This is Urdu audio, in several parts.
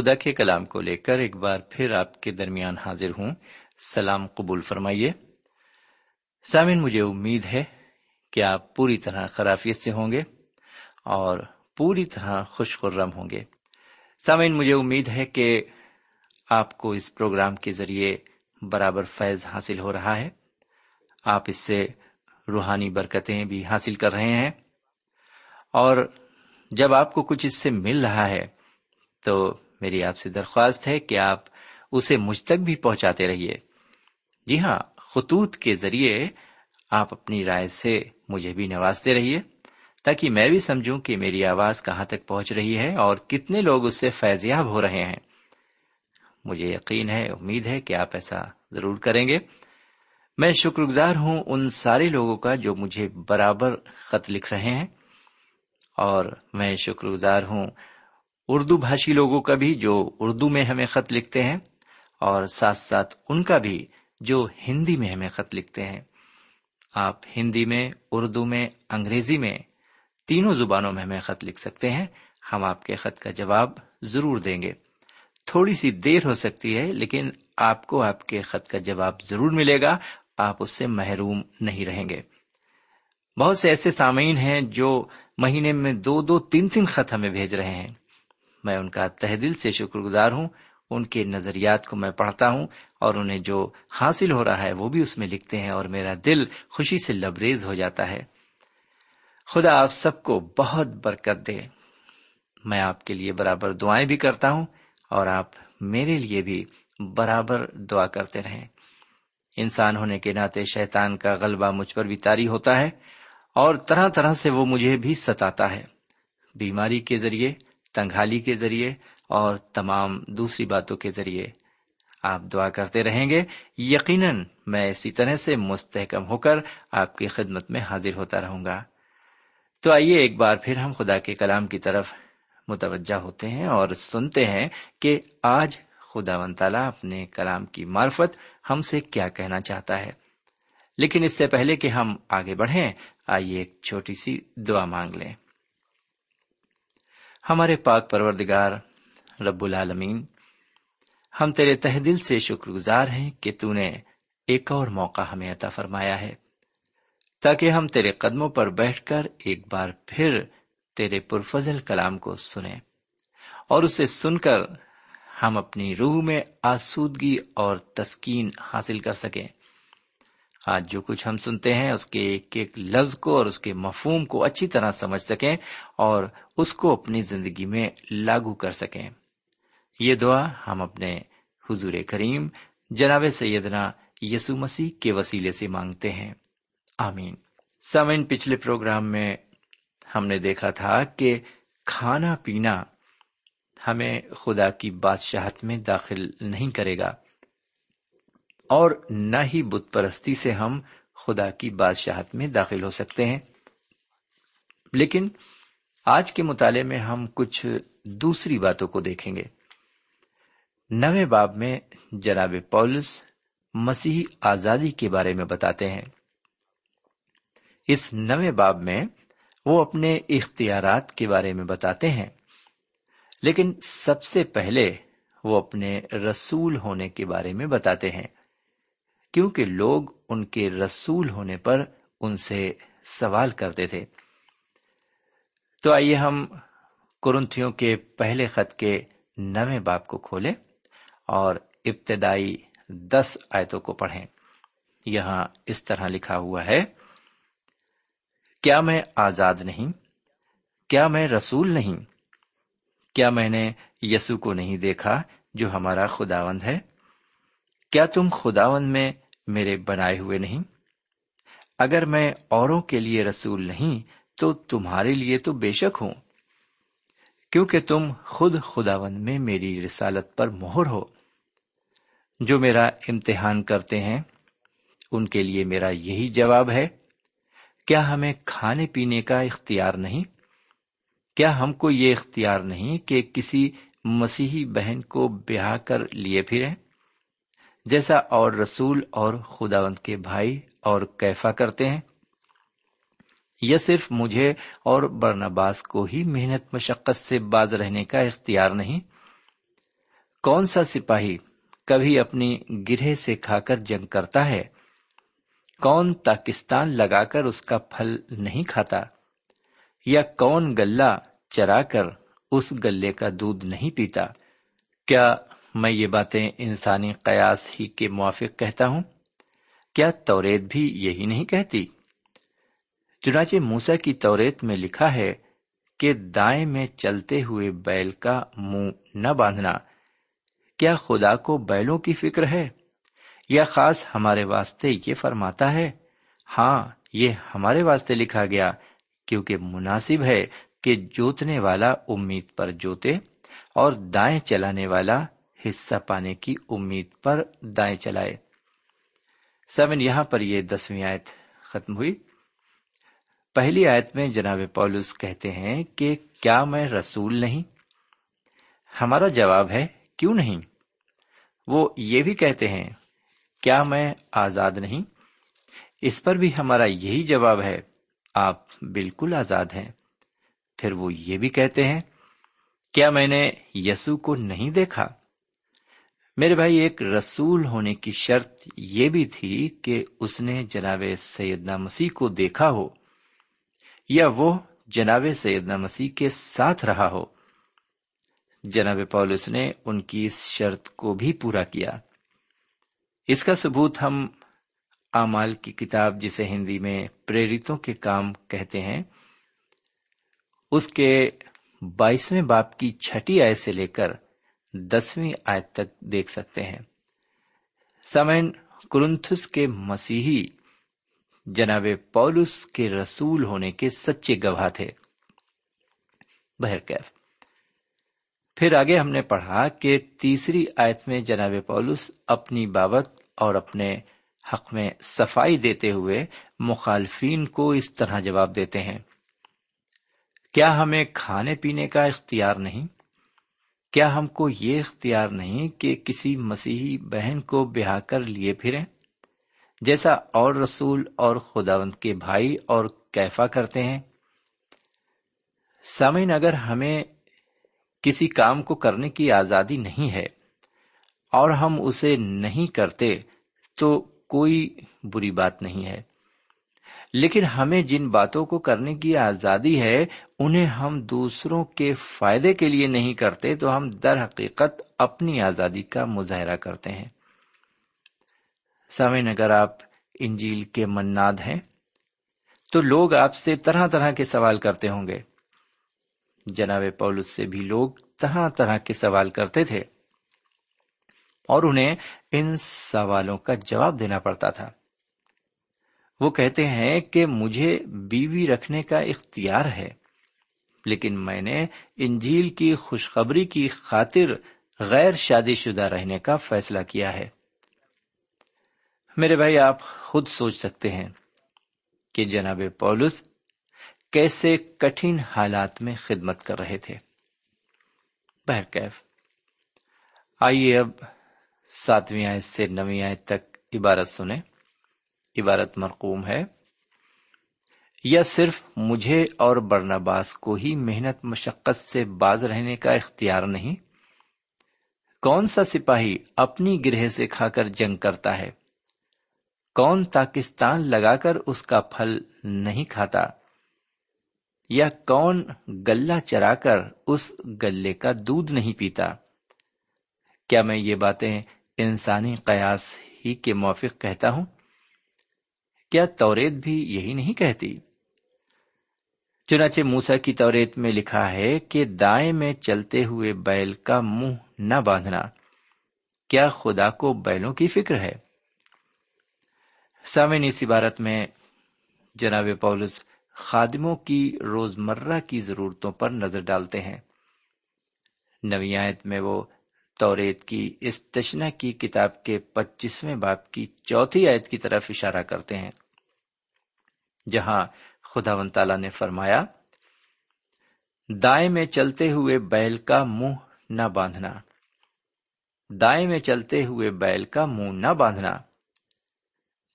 خدا کے کلام کو لے کر ایک بار پھر آپ کے درمیان حاضر ہوں۔ سلام قبول فرمائیے۔ سامن مجھے امید ہے کہ آپ پوری طرح خرافیت سے ہوں گے اور پوری طرح خوش خرم ہوں گے۔ سامعین، مجھے امید ہے کہ آپ کو اس پروگرام کے ذریعے برابر فیض حاصل ہو رہا ہے۔ آپ اس سے روحانی برکتیں بھی حاصل کر رہے ہیں۔ اور جب آپ کو کچھ اس سے مل رہا ہے تو میری آپ سے درخواست ہے کہ آپ اسے مجھ تک بھی پہنچاتے رہیے۔ جی ہاں خطوط کے ذریعے آپ اپنی رائے سے مجھے بھی نوازتے رہیے، تاکہ میں بھی سمجھوں کہ میری آواز کہاں تک پہنچ رہی ہے اور کتنے لوگ اس سے فیضیاب ہو رہے ہیں۔ مجھے یقین ہے، امید ہے کہ آپ ایسا ضرور کریں گے۔ میں شکر گزار ہوں ان سارے لوگوں کا جو مجھے برابر خط لکھ رہے ہیں، اور میں شکر گزار ہوں اردو بھاشی لوگوں کا بھی جو اردو میں ہمیں خط لکھتے ہیں اور ساتھ ساتھ ان کا بھی جو ہندی میں ہمیں خط لکھتے ہیں۔ آپ ہندی میں، اردو میں، انگریزی میں تینوں زبانوں میں ہمیں خط لکھ سکتے ہیں۔ ہم آپ کے خط کا جواب ضرور دیں گے۔ تھوڑی سی دیر ہو سکتی ہے، لیکن آپ کو آپ کے خط کا جواب ضرور ملے گا۔ آپ اس سے محروم نہیں رہیں گے۔ بہت سے ایسے سامعین ہیں جو مہینے میں دو دو تین تین خط ہمیں بھیج رہے ہیں۔ میں ان کا تہ دل سے شکر گزار ہوں۔ ان کے نظریات کو میں پڑھتا ہوں اور انہیں جو حاصل ہو رہا ہے وہ بھی اس میں لکھتے ہیں اور میرا دل خوشی سے لبریز ہو جاتا ہے۔ خدا آپ سب کو بہت برکت دے۔ میں آپ کے لیے برابر دعائیں بھی کرتا ہوں اور آپ میرے لیے بھی برابر دعا کرتے رہیں۔ انسان ہونے کے ناطے شیطان کا غلبہ مجھ پر بھی تاری ہوتا ہے اور طرح طرح سے وہ مجھے بھی ستاتا ہے۔ بیماری کے ذریعے تنگھالی کے ذریعے اور تمام دوسری باتوں کے ذریعے آپ دعا کرتے رہیں گے۔ یقیناً میں اسی طرح سے مستحکم ہو کر آپ کی خدمت میں حاضر ہوتا رہوں گا۔ تو آئیے ایک بار پھر ہم خدا کے کلام کی طرف متوجہ ہوتے ہیں اور سنتے ہیں کہ آج خدا و تعالیٰ اپنے کلام کی معرفت ہم سے کیا کہنا چاہتا ہے۔ لیکن اس سے پہلے کہ ہم آگے بڑھیں، آئیے ایک چھوٹی سی دعا مانگ لیں۔ ہمارے پاک پروردگار رب العالمین، ہم تیرے تہ دل سے شکر گزار ہیں کہ تو نے ایک اور موقع ہمیں عطا فرمایا ہے، تاکہ ہم تیرے قدموں پر بیٹھ کر ایک بار پھر تیرے پرفضل کلام کو سنیں، اور اسے سن کر ہم اپنی روح میں آسودگی اور تسکین حاصل کر سکیں۔ آج جو کچھ ہم سنتے ہیں، اس کے ایک ایک لفظ کو اور اس کے مفہوم کو اچھی طرح سمجھ سکیں اور اس کو اپنی زندگی میں لاگو کر سکیں۔ یہ دعا ہم اپنے حضور کریم جناب سیدنا یسو مسیح کے وسیلے سے مانگتے ہیں۔ آمین۔ سمن پچھلے پروگرام میں ہم نے دیکھا تھا کہ کھانا پینا ہمیں خدا کی بادشاہت میں داخل نہیں کرے گا۔ اور نہ ہی بت پرستی سے ہم خدا کی بادشاہت میں داخل ہو سکتے ہیں۔ لیکن آج کے مطالعے میں ہم کچھ دوسری باتوں کو دیکھیں گے۔ نویں باب میں جناب پولس مسیحی آزادی کے بارے میں بتاتے ہیں۔ اس نویں باب میں وہ اپنے اختیارات کے بارے میں بتاتے ہیں۔ لیکن سب سے پہلے وہ اپنے رسول ہونے کے بارے میں بتاتے ہیں۔ کیونکہ لوگ ان کے رسول ہونے پر ان سے سوال کرتے تھے۔ تو آئیے ہم کرنتھیوں کے پہلے خط کے نویں باپ کو کھولیں اور ابتدائی دس آیتوں کو پڑھیں۔ یہاں اس طرح لکھا ہوا ہے، کیا میں آزاد نہیں؟ کیا میں رسول نہیں؟ کیا میں نے یسو کو نہیں دیکھا جو ہمارا خداوند ہے؟ کیا تم خداون میں میرے بنائے ہوئے نہیں؟ اگر میں اوروں کے لیے رسول نہیں، تو تمہارے لیے تو بے شک ہوں۔ کیونکہ تم خود خداون میں میری رسالت پر مہر ہو۔ جو میرا امتحان کرتے ہیں، ان کے لیے میرا یہی جواب ہے، کیا ہمیں کھانے پینے کا اختیار نہیں؟ کیا ہم کو یہ اختیار نہیں کہ کسی مسیحی بہن کو بیاہ کر لیے پھریں؟ جیسا اور رسول اور خداوند کے بھائی اور کیفا کرتے ہیں، یہ صرف مجھے اور برنباس کو ہی محنت مشقت سے باز رہنے کا اختیار نہیں۔ کون سا سپاہی کبھی اپنی گرہ سے کھا کر جنگ کرتا ہے؟ کون پاکستان لگا کر اس کا پھل نہیں کھاتا؟ یا کون گلہ چرا کر اس گلے کا دودھ نہیں پیتا؟ کیا میں یہ باتیں انسانی قیاس ہی کے موافق کہتا ہوں۔ کیا توریت بھی یہی نہیں کہتی؟ چنانچہ موسا کی توریت میں لکھا ہے کہ دائیں میں چلتے ہوئے بیل کا منہ نہ باندھنا۔ کیا خدا کو بیلوں کی فکر ہے؟ یا خاص ہمارے واسطے یہ فرماتا ہے ہاں یہ ہمارے واسطے لکھا گیا، کیونکہ مناسب ہے کہ جوتنے والا امید پر جوتے اور دائیں چلانے والا حصہ پانے کی امید پر دائیں چلائے۔ سیون یہاں پر یہ دسویں آیت ختم ہوئی۔ پہلی آیت میں جناب پولس کہتے ہیں کہ کیا میں رسول نہیں؟ ہمارا جواب ہے، کیوں نہیں؟ وہ یہ بھی کہتے ہیں، کیا میں آزاد نہیں؟ اس پر بھی ہمارا یہی جواب ہے، آپ بالکل آزاد ہیں۔ پھر وہ یہ بھی کہتے ہیں، کیا میں نے یسو کو نہیں دیکھا؟ میرے بھائی، ایک رسول ہونے کی شرط یہ بھی تھی کہ اس نے جناب سیدنا مسیح کو دیکھا ہو یا وہ جناب سیدنا مسیح کے ساتھ رہا ہو۔ جناب پولس نے ان کی اس شرط کو بھی پورا کیا۔ اس کا ثبوت ہم امال کی کتاب جسے ہندی میں پریرتوں کے کام کہتے ہیں، اس کے بائیسویں باپ کی چھٹی آئے سے لے کر دسویں آیت تک دیکھ سکتے ہیں۔ سمین کرنتھس کے مسیحی جناب پولس کے رسول ہونے کے سچے گواہ تھے۔ بہرکیف پھر آگے ہم نے پڑھا کہ تیسری آیت میں جناب پولس اپنی بابت اور اپنے حق میں صفائی دیتے ہوئے مخالفین کو اس طرح جواب دیتے ہیں۔ کیا ہمیں کھانے پینے کا اختیار نہیں؟ کیا ہم کو یہ اختیار نہیں کہ کسی مسیحی بہن کو بیاہ کر لیے پھریں؟ جیسا اور رسول اور خداوند کے بھائی اور کیفا کرتے ہیں۔ سامعین، اگر ہمیں کسی کام کو کرنے کی آزادی نہیں ہے اور ہم اسے نہیں کرتے، تو کوئی بری بات نہیں ہے۔ لیکن ہمیں جن باتوں کو کرنے کی آزادی ہے، انہیں ہم دوسروں کے فائدے کے لیے نہیں کرتے، تو ہم در حقیقت اپنی آزادی کا مظاہرہ کرتے ہیں۔ سامعین، اگر آپ انجیل کے مناد ہیں، تو لوگ آپ سے طرح طرح کے سوال کرتے ہوں گے۔ جناب پولس سے بھی لوگ طرح طرح کے سوال کرتے تھے اور انہیں ان سوالوں کا جواب دینا پڑتا تھا۔ وہ کہتے ہیں کہ مجھے بیوی رکھنے کا اختیار ہے، لیکن میں نے انجیل کی خوشخبری کی خاطر غیر شادی شدہ رہنے کا فیصلہ کیا ہے۔ میرے بھائی، آپ خود سوچ سکتے ہیں کہ جناب پولس کیسے کٹھن حالات میں خدمت کر رہے تھے۔ بہرکیف، آئیے اب ساتویں آیت سے نویں آیت تک عبارت سنیں۔ عبارت مرقوم ہے۔ یا صرف مجھے اور برنباس کو ہی محنت مشقت سے باز رہنے کا اختیار نہیں۔ کون سا سپاہی اپنی گرہ سے کھا کر جنگ کرتا ہے؟ کون پاکستان لگا کر اس کا پھل نہیں کھاتا؟ یا کون گلہ چرا کر اس گلے کا دودھ نہیں پیتا؟ کیا میں یہ باتیں انسانی قیاس ہی کے موافق کہتا ہوں؟ کیا توریت بھی یہی نہیں کہتی؟ چنانچہ موسا کی توریت میں لکھا ہے کہ دائیں میں چلتے ہوئے بیل کا منہ نہ باندھنا۔ کیا خدا کو بیلوں کی فکر ہے؟ سامن اس عبارت میں جناب پولس خادموں کی روزمرہ کی ضرورتوں پر نظر ڈالتے ہیں۔ نویایت میں وہ توریت کی استشنا کی کتاب کے پچیسویں باپ کی چوتھی آیت کی طرف اشارہ کرتے ہیں۔ جہاں خدا و تعالی نے فرمایا، دائیں میں چلتے ہوئے بیل کا منہ نہ باندھنا۔ دائیں میں چلتے ہوئے بیل کا منہ نہ باندھنا۔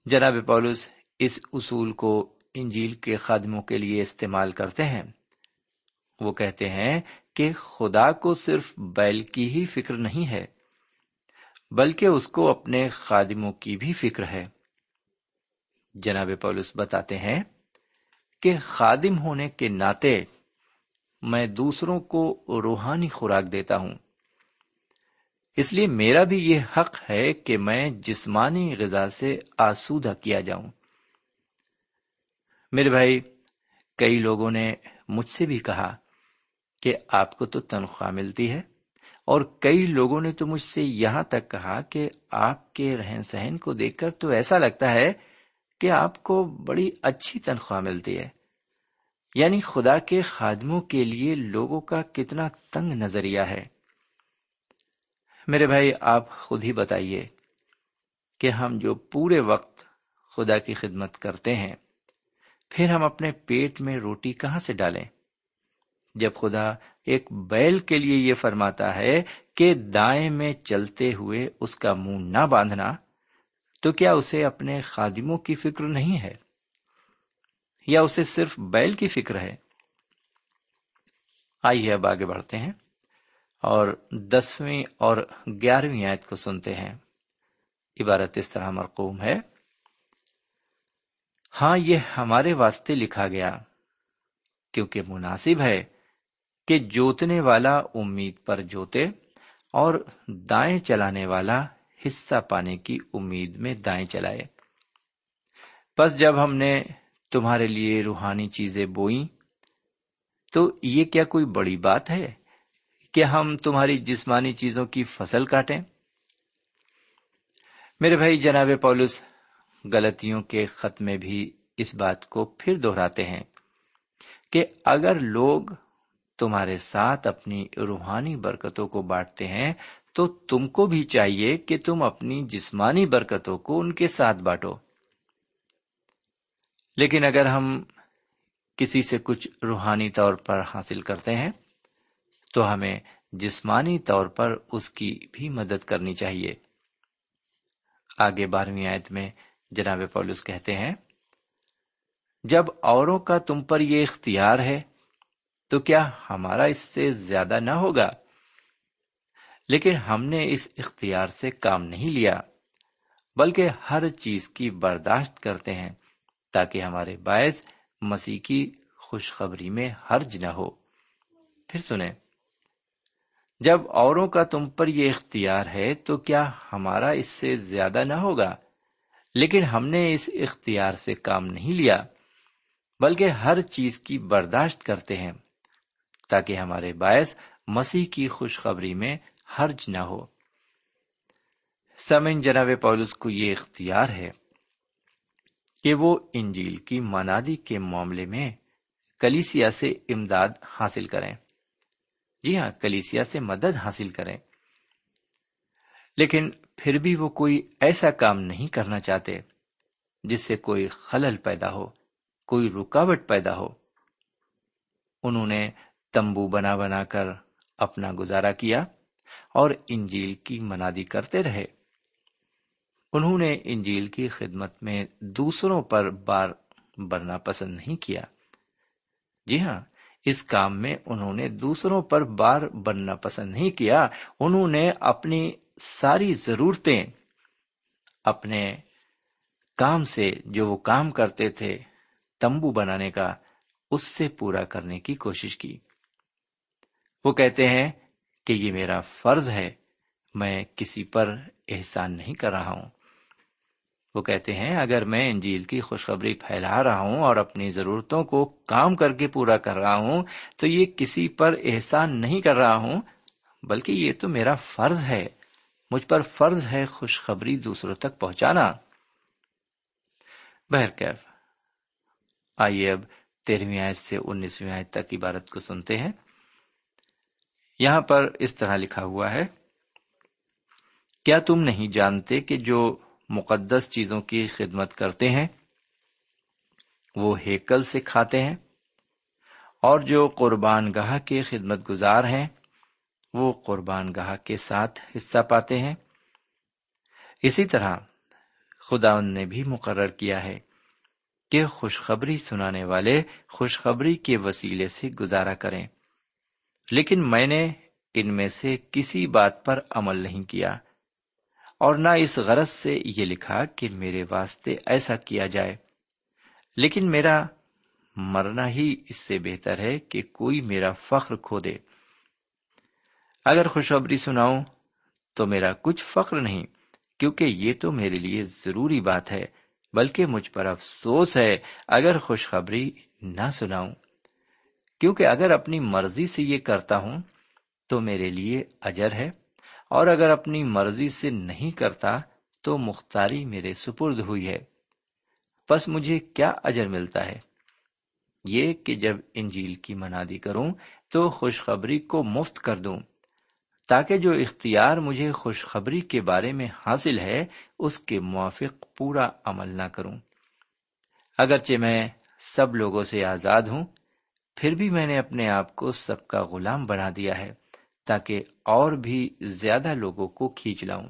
جناب پولس، اس اصول کو انجیل کے خادموں کے لیے استعمال کرتے ہیں۔ وہ کہتے ہیں کہ خدا کو صرف بیل کی ہی فکر نہیں ہے، بلکہ اس کو اپنے خادموں کی بھی فکر ہے۔ جناب پولس بتاتے ہیں کہ خادم ہونے کے ناطے میں دوسروں کو روحانی خوراک دیتا ہوں۔ اس لیے میرا بھی یہ حق ہے کہ میں جسمانی غذا سے آسودہ کیا جاؤں۔ میرے بھائی، کئی لوگوں نے مجھ سے بھی کہا کہ آپ کو تو تنخواہ ملتی ہے۔ اور کئی لوگوں نے تو مجھ سے یہاں تک کہا کہ آپ کے رہن سہن کو دیکھ کر تو ایسا لگتا ہے کہ آپ کو بڑی اچھی تنخواہ ملتی ہے۔ یعنی خدا کے خادموں کے لیے لوگوں کا کتنا تنگ نظریہ ہے۔ میرے بھائی، آپ خود ہی بتائیے کہ ہم جو پورے وقت خدا کی خدمت کرتے ہیں، پھر ہم اپنے پیٹ میں روٹی کہاں سے ڈالیں؟ جب خدا ایک بیل کے لیے یہ فرماتا ہے کہ دائیں میں چلتے ہوئے اس کا منہ نہ باندھنا، تو کیا اسے اپنے خادموں کی فکر نہیں ہے؟ یا اسے صرف بیل کی فکر ہے؟ آئیے اب آگے بڑھتے ہیں اور دسویں اور گیارہویں آیت کو سنتے ہیں۔ عبارت اس طرح مرقوم ہے۔ ہاں یہ ہمارے واسطے لکھا گیا، کیونکہ مناسب ہے کہ جوتنے والا امید پر جوتے اور دائیں چلانے والا حصہ پانے کی امید میں دائیں چلائے۔ بس جب ہم نے تمہارے لیے روحانی چیزیں بوئیں، تو یہ کیا کوئی بڑی بات ہے کہ ہم تمہاری جسمانی چیزوں کی فصل کاٹیں؟ میرے بھائی جناب پولس، غلطیوں کے خط میں بھی اس بات کو پھر دہراتے ہیں کہ اگر لوگ تمہارے ساتھ اپنی روحانی برکتوں کو بانٹتے ہیں، تو تم کو بھی چاہیے کہ تم اپنی جسمانی برکتوں کو ان کے ساتھ بانٹو۔ لیکن اگر ہم کسی سے کچھ روحانی طور پر حاصل کرتے ہیں، تو ہمیں جسمانی طور پر اس کی بھی مدد کرنی چاہیے۔ آگے بارہویں آیت میں جناب پولس کہتے ہیں، جب اوروں کا تم پر یہ اختیار ہے تو کیا ہمارا اس سے زیادہ نہ ہوگا؟ لیکن ہم نے اس اختیار سے کام نہیں لیا، بلکہ ہر چیز کی برداشت کرتے ہیں تاکہ ہمارے باعث مسیح کی خوشخبری میں حرج نہ ہو۔ پھر سنیں، جب اوروں کا تم پر یہ اختیار ہے تو کیا ہمارا اس سے زیادہ نہ ہوگا؟ لیکن ہم نے اس اختیار سے کام نہیں لیا، بلکہ ہر چیز کی برداشت کرتے ہیں۔ تاکہ ہمارے باعث مسیح کی خوشخبری میں حرج نہ ہو۔ سمن جناب پولس، کو یہ اختیار ہے کہ وہ انجیل کی منادی کے معاملے میں کلیسیا سے امداد حاصل کریں۔ جی ہاں کلیسیا سے مدد حاصل کریں۔ لیکن پھر بھی وہ کوئی ایسا کام نہیں کرنا چاہتے جس سے کوئی خلل پیدا ہو، کوئی رکاوٹ پیدا ہو۔ انہوں نے تمبو بنا بنا کر اپنا گزارا کیا اور انجیل کی منادی کرتے رہے۔ انہوں نے انجیل کی خدمت میں دوسروں پر بار برنا پسند نہیں کیا۔ جی ہاں اس کام میں انہوں نے دوسروں پر بار بننا پسند نہیں کیا۔ انہوں نے اپنی ساری ضرورتیں اپنے کام سے جو وہ کام کرتے تھے تمبو بنانے کا، اس سے پورا کرنے کی کوشش کی۔ وہ کہتے ہیں کہ یہ میرا فرض ہے، میں کسی پر احسان نہیں کر رہا ہوں۔ وہ کہتے ہیں، اگر میں انجیل کی خوشخبری پھیلا رہا ہوں اور اپنی ضرورتوں کو کام کر کے پورا کر رہا ہوں، تو یہ کسی پر احسان نہیں کر رہا ہوں، بلکہ یہ تو میرا فرض ہے۔ مجھ پر فرض ہے خوشخبری دوسروں تک پہنچانا۔ بہرکیف، آئیے اب تیرہویں آیت سے انیسویں آیت تک عبارت کو سنتے ہیں۔ یہاں پر اس طرح لکھا ہوا ہے، کیا تم نہیں جانتے کہ جو مقدس چیزوں کی خدمت کرتے ہیں، وہ ہیکل سے کھاتے ہیں؟ اور جو قربان گاہ کے خدمت گزار ہیں، وہ قربان گاہ کے ساتھ حصہ پاتے ہیں؟ اسی طرح خدا نے بھی مقرر کیا ہے کہ خوشخبری سنانے والے خوشخبری کے وسیلے سے گزارا کریں۔ لیکن میں نے ان میں سے کسی بات پر عمل نہیں کیا اور نہ اس غرض سے یہ لکھا کہ میرے واسطے ایسا کیا جائے۔ لیکن میرا مرنا ہی اس سے بہتر ہے کہ کوئی میرا فخر کھو دے۔ اگر خوشخبری سناؤں تو میرا کچھ فخر نہیں، کیونکہ یہ تو میرے لیے ضروری بات ہے، بلکہ مجھ پر افسوس ہے اگر خوشخبری نہ سناؤں۔ کیونکہ اگر اپنی مرضی سے یہ کرتا ہوں تو میرے لیے اجر ہے، اور اگر اپنی مرضی سے نہیں کرتا تو مختاری میرے سپرد ہوئی ہے۔ بس مجھے کیا اجر ملتا ہے؟ یہ کہ جب انجیل کی منادی کروں تو خوشخبری کو مفت کر دوں۔ تاکہ جو اختیار مجھے خوشخبری کے بارے میں حاصل ہے، اس کے موافق پورا عمل نہ کروں۔ اگرچہ میں سب لوگوں سے آزاد ہوں پھر بھی میں نے اپنے آپ کو سب کا غلام بنا دیا ہے تاکہ اور بھی زیادہ لوگوں کو کھینچ لاؤں۔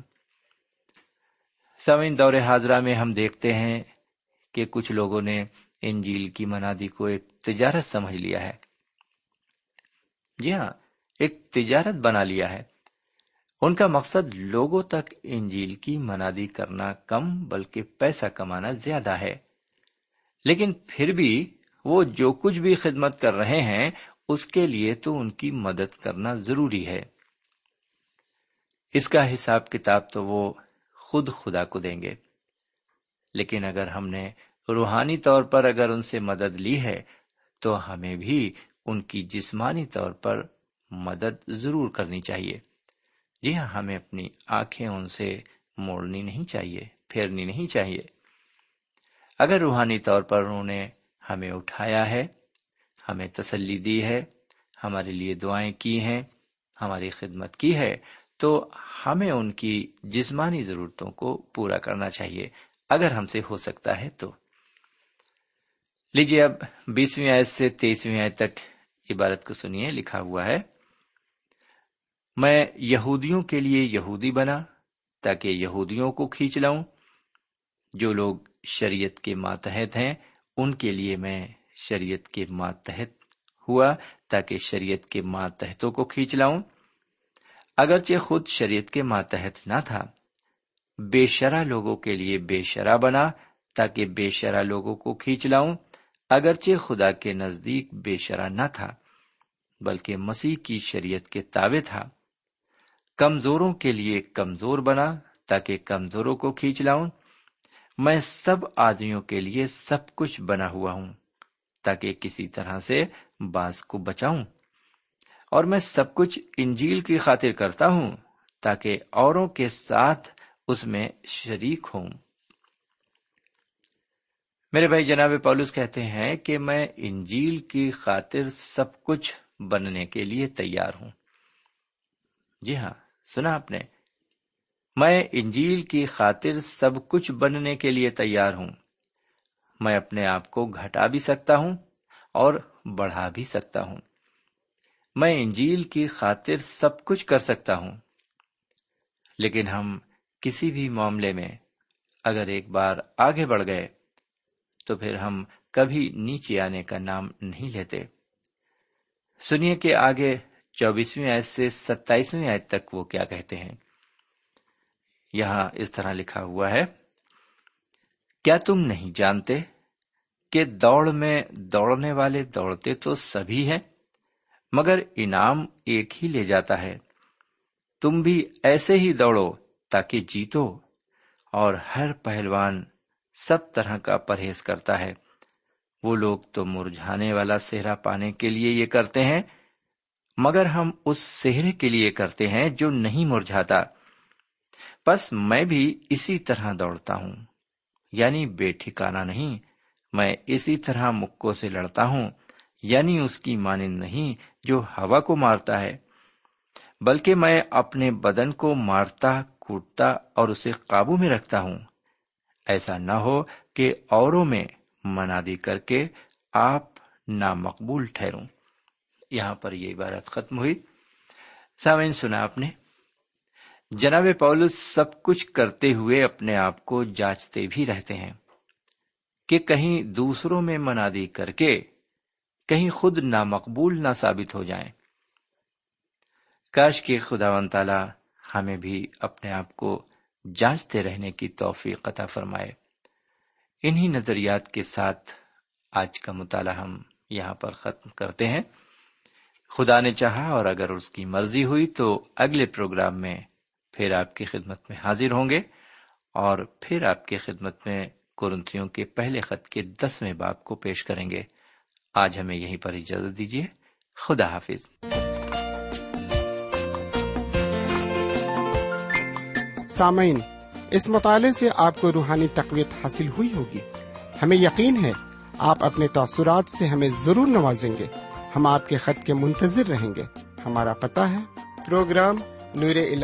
سوئن دور حاضرہ میں ہم دیکھتے ہیں کہ کچھ لوگوں نے انجیل کی منادی کو ایک تجارت سمجھ لیا ہے۔ جی ہاں ایک تجارت بنا لیا ہے۔ ان کا مقصد لوگوں تک انجیل کی منادی کرنا کم بلکہ پیسہ کمانا زیادہ ہے۔ لیکن پھر بھی وہ جو کچھ بھی خدمت کر رہے ہیں، اس کے لیے تو ان کی مدد کرنا ضروری ہے۔ اس کا حساب کتاب تو وہ خود خدا کو دیں گے۔ لیکن اگر ہم نے روحانی طور پر اگر ان سے مدد لی ہے، تو ہمیں بھی ان کی جسمانی طور پر مدد ضرور کرنی چاہیے۔ جی ہاں ہمیں اپنی آنکھیں ان سے موڑنی نہیں چاہیے، پھیرنی نہیں چاہیے۔ اگر روحانی طور پر انہوں نے ہمیں اٹھایا ہے، ہمیں تسلی دی ہے، ہمارے لیے دعائیں کی ہیں، ہماری خدمت کی ہے، تو ہمیں ان کی جسمانی ضرورتوں کو پورا کرنا چاہیے، اگر ہم سے ہو سکتا ہے تو۔ لیجیے، اب بیسویں آیت سے تیسویں آیت تک عبارت کو سنیے، لکھا ہوا ہے، میں یہودیوں کے لیے یہودی بنا، تاکہ یہودیوں کو کھینچ لاؤں، جو لوگ شریعت کے ماتحت ہیں ان کے لیے میں شریعت کے ماتحت ہوا تاکہ شریعت کے ماتحتوں کو کھینچ لاؤں۔ اگرچہ خود شریعت کے ماتحت نہ تھا بے شرح لوگوں کے لیے بے شرح بنا تاکہ بے شرح لوگوں کو کھینچ لاؤں۔ اگرچہ خدا کے نزدیک بے شرح نہ تھا، بلکہ مسیح کی شریعت کے تابع تھا۔ کمزوروں کے لیے کمزور بنا تاکہ کمزوروں کو کھینچ لاؤں۔ میں سب آدمیوں کے لیے سب کچھ بنا ہوا ہوں، تاکہ کسی طرح سے باز کو بچاؤں۔ اور میں سب کچھ انجیل کی خاطر کرتا ہوں، تاکہ اوروں کے ساتھ اس میں شریک ہوں۔ میرے بھائی جناب پولس کہتے ہیں کہ میں انجیل کی خاطر سب کچھ بننے کے لیے تیار ہوں۔ جی ہاں سنا آپ نے۔ میں انجیل کی خاطر سب کچھ بننے کے لیے تیار ہوں۔ میں اپنے آپ کو گھٹا بھی سکتا ہوں اور بڑھا بھی سکتا ہوں۔ میں انجیل کی خاطر سب کچھ کر سکتا ہوں۔ لیکن ہم کسی بھی معاملے میں اگر ایک بار آگے بڑھ گئے تو پھر ہم کبھی نیچے آنے کا نام نہیں لیتے۔ سنیے کہ آگے چوبیسویں آیت سے ستائیسویں آیت تک وہ کیا کہتے ہیں۔ یہاں اس طرح لکھا ہوا ہے، کیا تم نہیں جانتے کہ دوڑ میں دوڑنے والے دوڑتے تو سبھی ہیں، مگر انعام ایک ہی لے جاتا ہے۔ تم بھی ایسے ہی دوڑو تاکہ جیتو، اور ہر پہلوان سب طرح کا پرہیز کرتا ہے۔ وہ لوگ تو مرجھانے والا سہرا پانے کے لیے یہ کرتے ہیں، مگر ہم اس سہرے کے لیے کرتے ہیں جو نہیں مرجھاتا۔ بس میں بھی اسی طرح دوڑتا ہوں۔ یعنی بے ٹھکانا نہیں، میں اسی طرح مکوں سے لڑتا ہوں یعنی اس کی مانند نہیں جو ہوا کو مارتا ہے، بلکہ میں اپنے بدن کو مارتا، کوٹتا اور اسے قابو میں رکھتا ہوں۔ ایسا نہ ہو کہ اوروں میں منادی کر کے آپ نامقبول ٹھہروں۔ یہاں پر یہ عبارت ختم ہوئی۔ سامعین، سنا آپ نے۔ جناب پولس سب کچھ کرتے ہوئے اپنے آپ کو جانچتے بھی رہتے ہیں کہ کہیں دوسروں میں منادی کر کے کہیں خود نامقبول نہ ثابت ہو جائیں۔ کاش کے خدا و تعالی ہمیں بھی اپنے آپ کو جانچتے رہنے کی توفیق عطا فرمائے۔ انہی نظریات کے ساتھ آج کا مطالعہ ہم یہاں پر ختم کرتے ہیں۔ خدا نے چاہا اور اگر اس کی مرضی ہوئی تو اگلے پروگرام میں پھر آپ کی خدمت میں حاضر ہوں گے اور پھر آپ کی خدمت میں کرنتھیوں کے پہلے خط کے دسویں باپ کو پیش کریں گے۔ آج ہمیں یہیں پر اجازت دیجیے۔ خدا حافظ۔ سامعین، اس مطالعے سے آپ کو روحانی تقویت حاصل ہوئی ہوگی۔ ہمیں یقین ہے، آپ اپنے تاثرات سے ہمیں ضرور نوازیں گے۔ ہم آپ کے خط کے منتظر رہیں گے۔ ہمارا پتہ ہے، پروگرام نور ال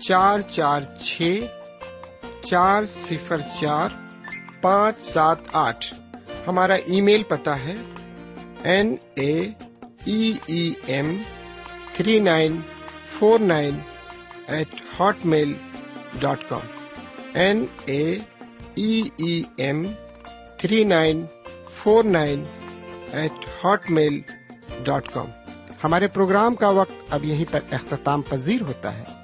چار چار چھ، چار صفر چار، پانچ سات آٹھ۔ ہمارا ای میل پتا ہے۔ N A M three nine four nine eight Hotmail dot com. N A M three nine four nine eight Hotmail dot com. ہمارے پروگرام کا وقت اب یہیں پر اختتام پذیر ہوتا ہے۔